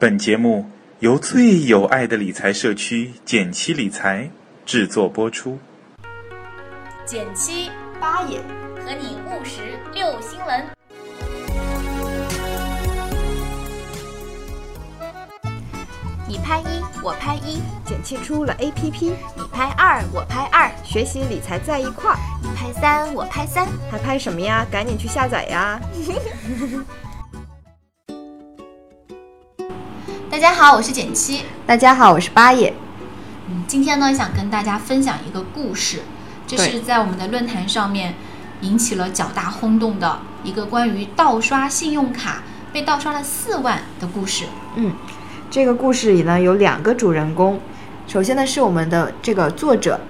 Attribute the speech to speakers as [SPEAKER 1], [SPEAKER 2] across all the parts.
[SPEAKER 1] 本节目由最有爱的理财社区简七理财制作播出。
[SPEAKER 2] 减七
[SPEAKER 3] 八也
[SPEAKER 2] 和你务实六新闻。你拍一，我拍一，
[SPEAKER 3] 减七出了 APP，
[SPEAKER 2] 你拍二，我拍二，
[SPEAKER 3] 学习理财在一块儿。
[SPEAKER 2] 你拍三，我拍三，
[SPEAKER 3] 还拍什么呀？赶紧去下载呀！
[SPEAKER 2] 大家好，我是简七。
[SPEAKER 3] 大家好，我是八爷。
[SPEAKER 2] 嗯，今天呢，想跟大家分享一个故事，这是在我们的论坛上面引起了较大轰动的一个关于盗刷信用卡被盗刷了四万的故事。
[SPEAKER 3] 嗯，这个故事里呢有两个主人公，首先呢是我们的这个作者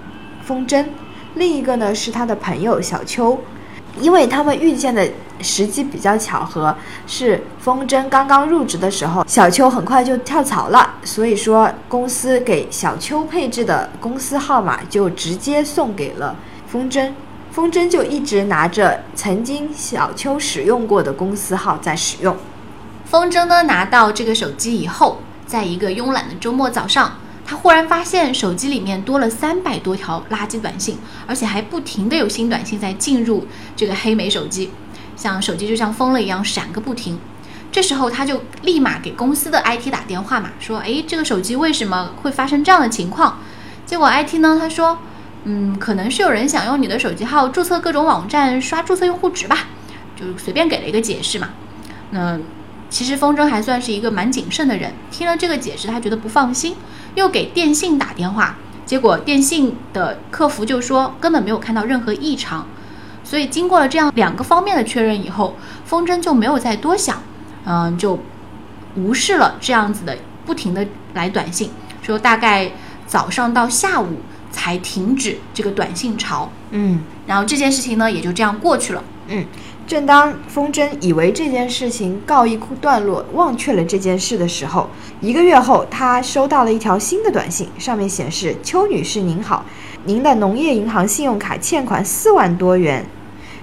[SPEAKER 3] 风筝，另一个呢是他的朋友小秋。因为他们遇见的时机比较巧合，是风筝刚刚入职的时候，小秋很快就跳槽了，所以说公司给小秋配置的公司号码就直接送给了风筝，风筝就一直拿着曾经小秋使用过的公司号在使用。
[SPEAKER 2] 风筝呢拿到这个手机以后，在一个慵懒的周末早上，他忽然发现手机里面多了三百多条垃圾短信，而且还不停的有新短信在进入这个黑莓手机，像手机就像疯了一样闪个不停。这时候他就立马给公司的 IT 打电话嘛，说：“诶，这个手机为什么会发生这样的情况？”结果 IT 呢，他说：“嗯，可能是有人想用你的手机号注册各种网站刷注册用户值吧，就随便给了一个解释嘛。”那其实风筝还算是一个蛮谨慎的人，听了这个解释，他觉得不放心，又给电信打电话，结果电信的客服就说根本没有看到任何异常，所以经过了这样两个方面的确认以后，风筝就没有再多想，嗯，就无视了这样子的不停的来短信，说大概早上到下午才停止这个短信潮，
[SPEAKER 3] 嗯。
[SPEAKER 2] 然后这件事情呢也就这样过去了。
[SPEAKER 3] 嗯，正当风筝以为这件事情告一段落，忘却了这件事的时候，一个月后，他收到了一条新的短信，上面显示：“邱女士您好，您的农业银行信用卡欠款四万多元。”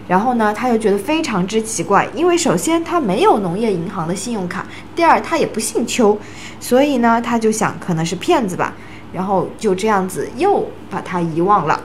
[SPEAKER 3] 然后呢，他又觉得非常之奇怪，因为首先他没有农业银行的信用卡，第二他也不姓邱，所以呢，他就想可能是骗子吧，然后就这样子又把他遗忘了。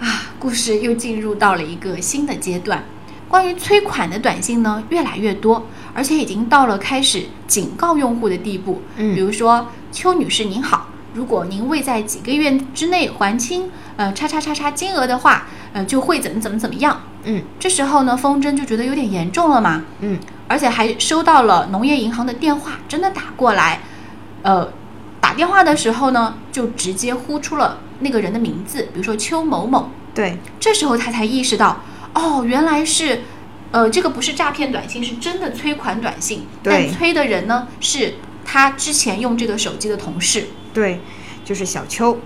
[SPEAKER 2] 啊，故事又进入到了一个新的阶段。关于催款的短信呢，越来越多，而且已经到了开始警告用户的地步。
[SPEAKER 3] 嗯
[SPEAKER 2] 比如说，邱女士您好，如果您未在几个月之内还清呃叉叉叉叉金额的话，呃就会怎么怎么怎么样。
[SPEAKER 3] 嗯
[SPEAKER 2] 这时候呢，风筝就觉得有点严重了嘛，
[SPEAKER 3] 嗯
[SPEAKER 2] 而且还收到了农业银行的电话，真的打过来，呃，打电话的时候呢，就直接呼出了那个人的名字，比如说邱某某。
[SPEAKER 3] 对，
[SPEAKER 2] 这时候他才意识到，哦，原来是，呃，这个不是诈骗短信，是真的催款短信。
[SPEAKER 3] 对
[SPEAKER 2] 但催的人呢，是他之前用这个手机的同事。
[SPEAKER 3] 对，就是小秋。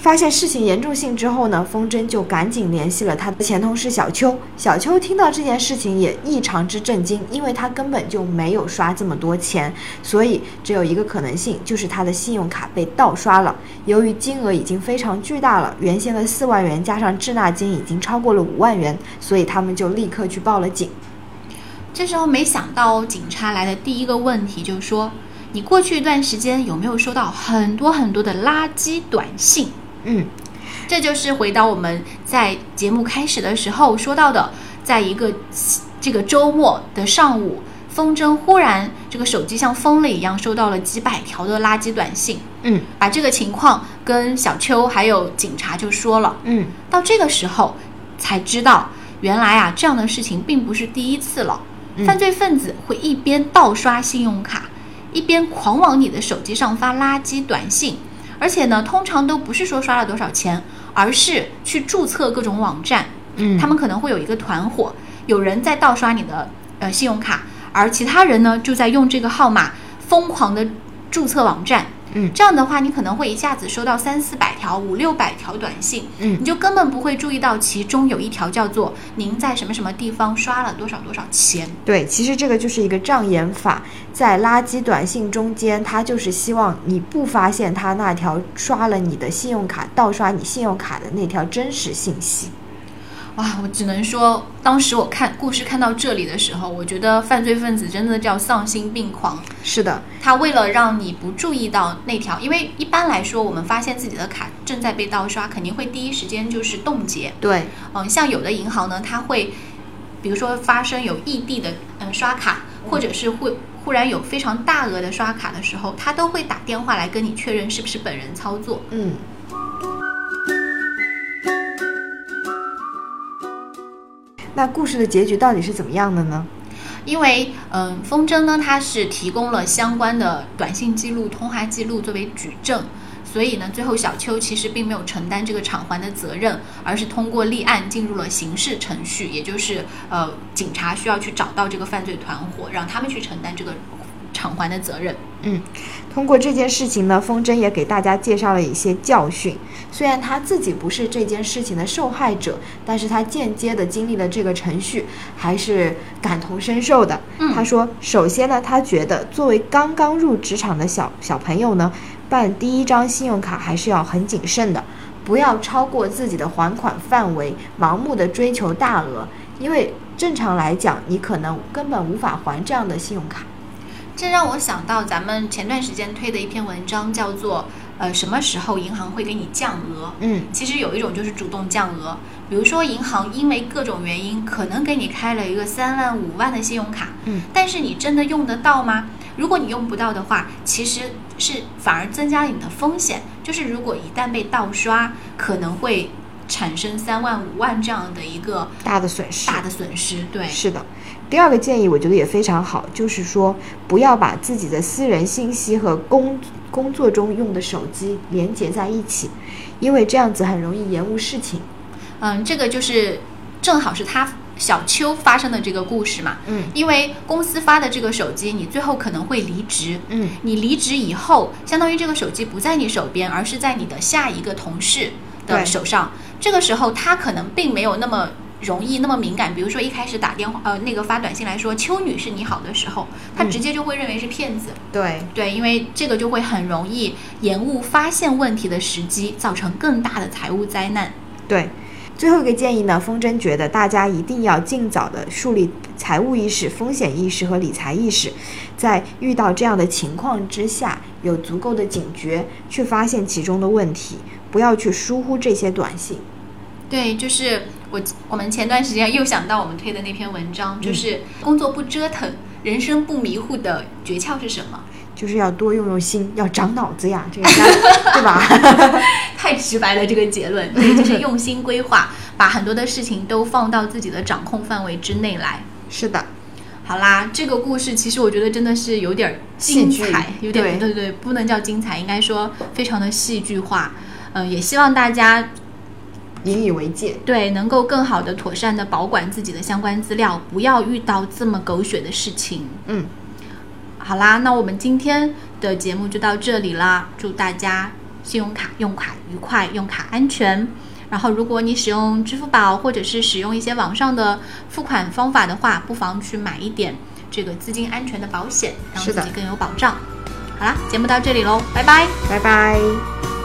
[SPEAKER 3] 发现事情严重性之后呢，风筝就赶紧联系了他的前同事小秋。小秋听到这件事情也异常之震惊，因为他根本就没有刷这么多钱，所以只有一个可能性，就是他的信用卡被盗刷了。由于金额已经非常巨大了，原先的四万元加上滞纳金已经超过了五万元，所以他们就立刻去报了警。
[SPEAKER 2] 这时候没想到，警察来的第一个问题就是说，你过去一段时间有没有收到很多很多的垃圾短信？
[SPEAKER 3] 嗯，
[SPEAKER 2] 这就是回到我们在节目开始的时候说到的，在一个这个周末的上午，风筝忽然这个手机像疯了一样收到了几百条的垃圾短信，
[SPEAKER 3] 嗯。
[SPEAKER 2] 把这个情况跟小邱还有警察就说了。
[SPEAKER 3] 嗯。
[SPEAKER 2] 到这个时候才知道，原来啊这样的事情并不是第一次了。
[SPEAKER 3] 嗯。
[SPEAKER 2] 犯罪分子会一边盗刷信用卡，一边狂往你的手机上发垃圾短信，而且呢，通常都不是说刷了多少钱，而是去注册各种网站。
[SPEAKER 3] 嗯，
[SPEAKER 2] 他们可能会有一个团伙，有人在盗刷你的呃信用卡，而其他人呢就在用这个号码疯狂的注册网站。
[SPEAKER 3] 嗯。
[SPEAKER 2] 这样的话，你可能会一下子收到三四百条、五六百条短信，
[SPEAKER 3] 嗯。
[SPEAKER 2] 你就根本不会注意到其中有一条叫做“您在什么什么地方刷了多少多少钱？
[SPEAKER 3] 对，其实这个就是一个障眼法，在垃圾短信中间，他就是希望你不发现他那条刷了你的信用卡、盗刷你信用卡的那条真实信息。”
[SPEAKER 2] 哇，我只能说，当时我看故事看到这里的时候，我觉得犯罪分子真的叫丧心病狂。
[SPEAKER 3] 是的，
[SPEAKER 2] 他为了让你不注意到那条，因为一般来说，我们发现自己的卡正在被盗刷，肯定会第一时间就是冻结。
[SPEAKER 3] 对，
[SPEAKER 2] 嗯，像有的银行呢，它会，比如说发生有异地的嗯刷卡，或者是会忽然有非常大额的刷卡的时候，他都会打电话来跟你确认是不是本人操作。
[SPEAKER 3] 嗯。那故事的结局到底是怎么样的呢？
[SPEAKER 2] 因为，嗯，风筝呢，它是提供了相关的短信记录、通话记录作为举证，所以呢，最后小邱其实并没有承担这个偿还的责任，而是通过立案进入了刑事程序，也就是呃，警察需要去找到这个犯罪团伙，让他们去承担这个偿还的责任。
[SPEAKER 3] 嗯，通过这件事情呢，风筝也给大家介绍了一些教训。虽然他自己不是这件事情的受害者，但是他间接的经历了这个程序，还是感同身受的。他说，首先呢，他觉得作为刚刚入职场的小小朋友呢，办第一张信用卡还是要很谨慎的，不要超过自己的还款范围，盲目的追求大额，因为正常来讲，你可能根本无法还这样的信用卡。
[SPEAKER 2] 这让我想到咱们前段时间推的一篇文章，叫做“呃，什么时候银行会给你降额？”
[SPEAKER 3] 嗯，
[SPEAKER 2] 其实有一种就是主动降额，比如说银行因为各种原因，可能给你开了一个三万、五万的信用卡，
[SPEAKER 3] 嗯，
[SPEAKER 2] 但是你真的用得到吗？如果你用不到的话，其实是反而增加了你的风险，就是如果一旦被盗刷，可能会产生三万、五万这样的一个
[SPEAKER 3] 大的损失。
[SPEAKER 2] 大的损失，对，
[SPEAKER 3] 是的。第二个建议，我觉得也非常好，就是说不要把自己的私人信息和工工作中用的手机连接在一起，因为这样子很容易延误事情。
[SPEAKER 2] 嗯，这个就是正好是他小邱发生的这个故事嘛。
[SPEAKER 3] 嗯，
[SPEAKER 2] 因为公司发的这个手机，你最后可能会离职。
[SPEAKER 3] 嗯，
[SPEAKER 2] 你离职以后，相当于这个手机不在你手边，而是在你的下一个同事的手上。这个时候，他可能并没有那么。容易那么敏感，比如说一开始打电话，呃，那个发短信来说“邱女士你好”的时候，他直接就会认为是骗子。
[SPEAKER 3] 对
[SPEAKER 2] 对，因为这个就会很容易延误发现问题的时机，造成更大的财务灾难。
[SPEAKER 3] 对，最后一个建议呢，风筝觉得大家一定要尽早的树立财务意识、风险意识和理财意识，在遇到这样的情况之下，有足够的警觉去发现其中的问题，不要去疏忽这些短信。
[SPEAKER 2] 对，就是我我们前段时间又想到我们推的那篇文章，就是工作不折腾，人生不迷糊的诀窍是什么？
[SPEAKER 3] 就是要多用用心，要长脑子呀，这个 对吧？
[SPEAKER 2] 太直白了，这个结论，对，就是用心规划，把很多的事情都放到自己的掌控范围之内来。
[SPEAKER 3] 是的，
[SPEAKER 2] 好啦，这个故事其实我觉得真的是有点精彩，有点对对，不能叫精彩，应该说非常的戏剧化。嗯，也希望大家。
[SPEAKER 3] 引以为戒，
[SPEAKER 2] 对，能够更好的、妥善的保管自己的相关资料，不要遇到这么狗血的事情。
[SPEAKER 3] 嗯，
[SPEAKER 2] 好啦，那我们今天的节目就到这里啦。祝大家信用卡用卡愉快，用卡安全。然后，如果你使用支付宝或者是使用一些网上的付款方法的话，不妨去买一点这个资金安全的保险，让自己更有保障。好啦，节目到这里喽，拜拜，
[SPEAKER 3] 拜拜。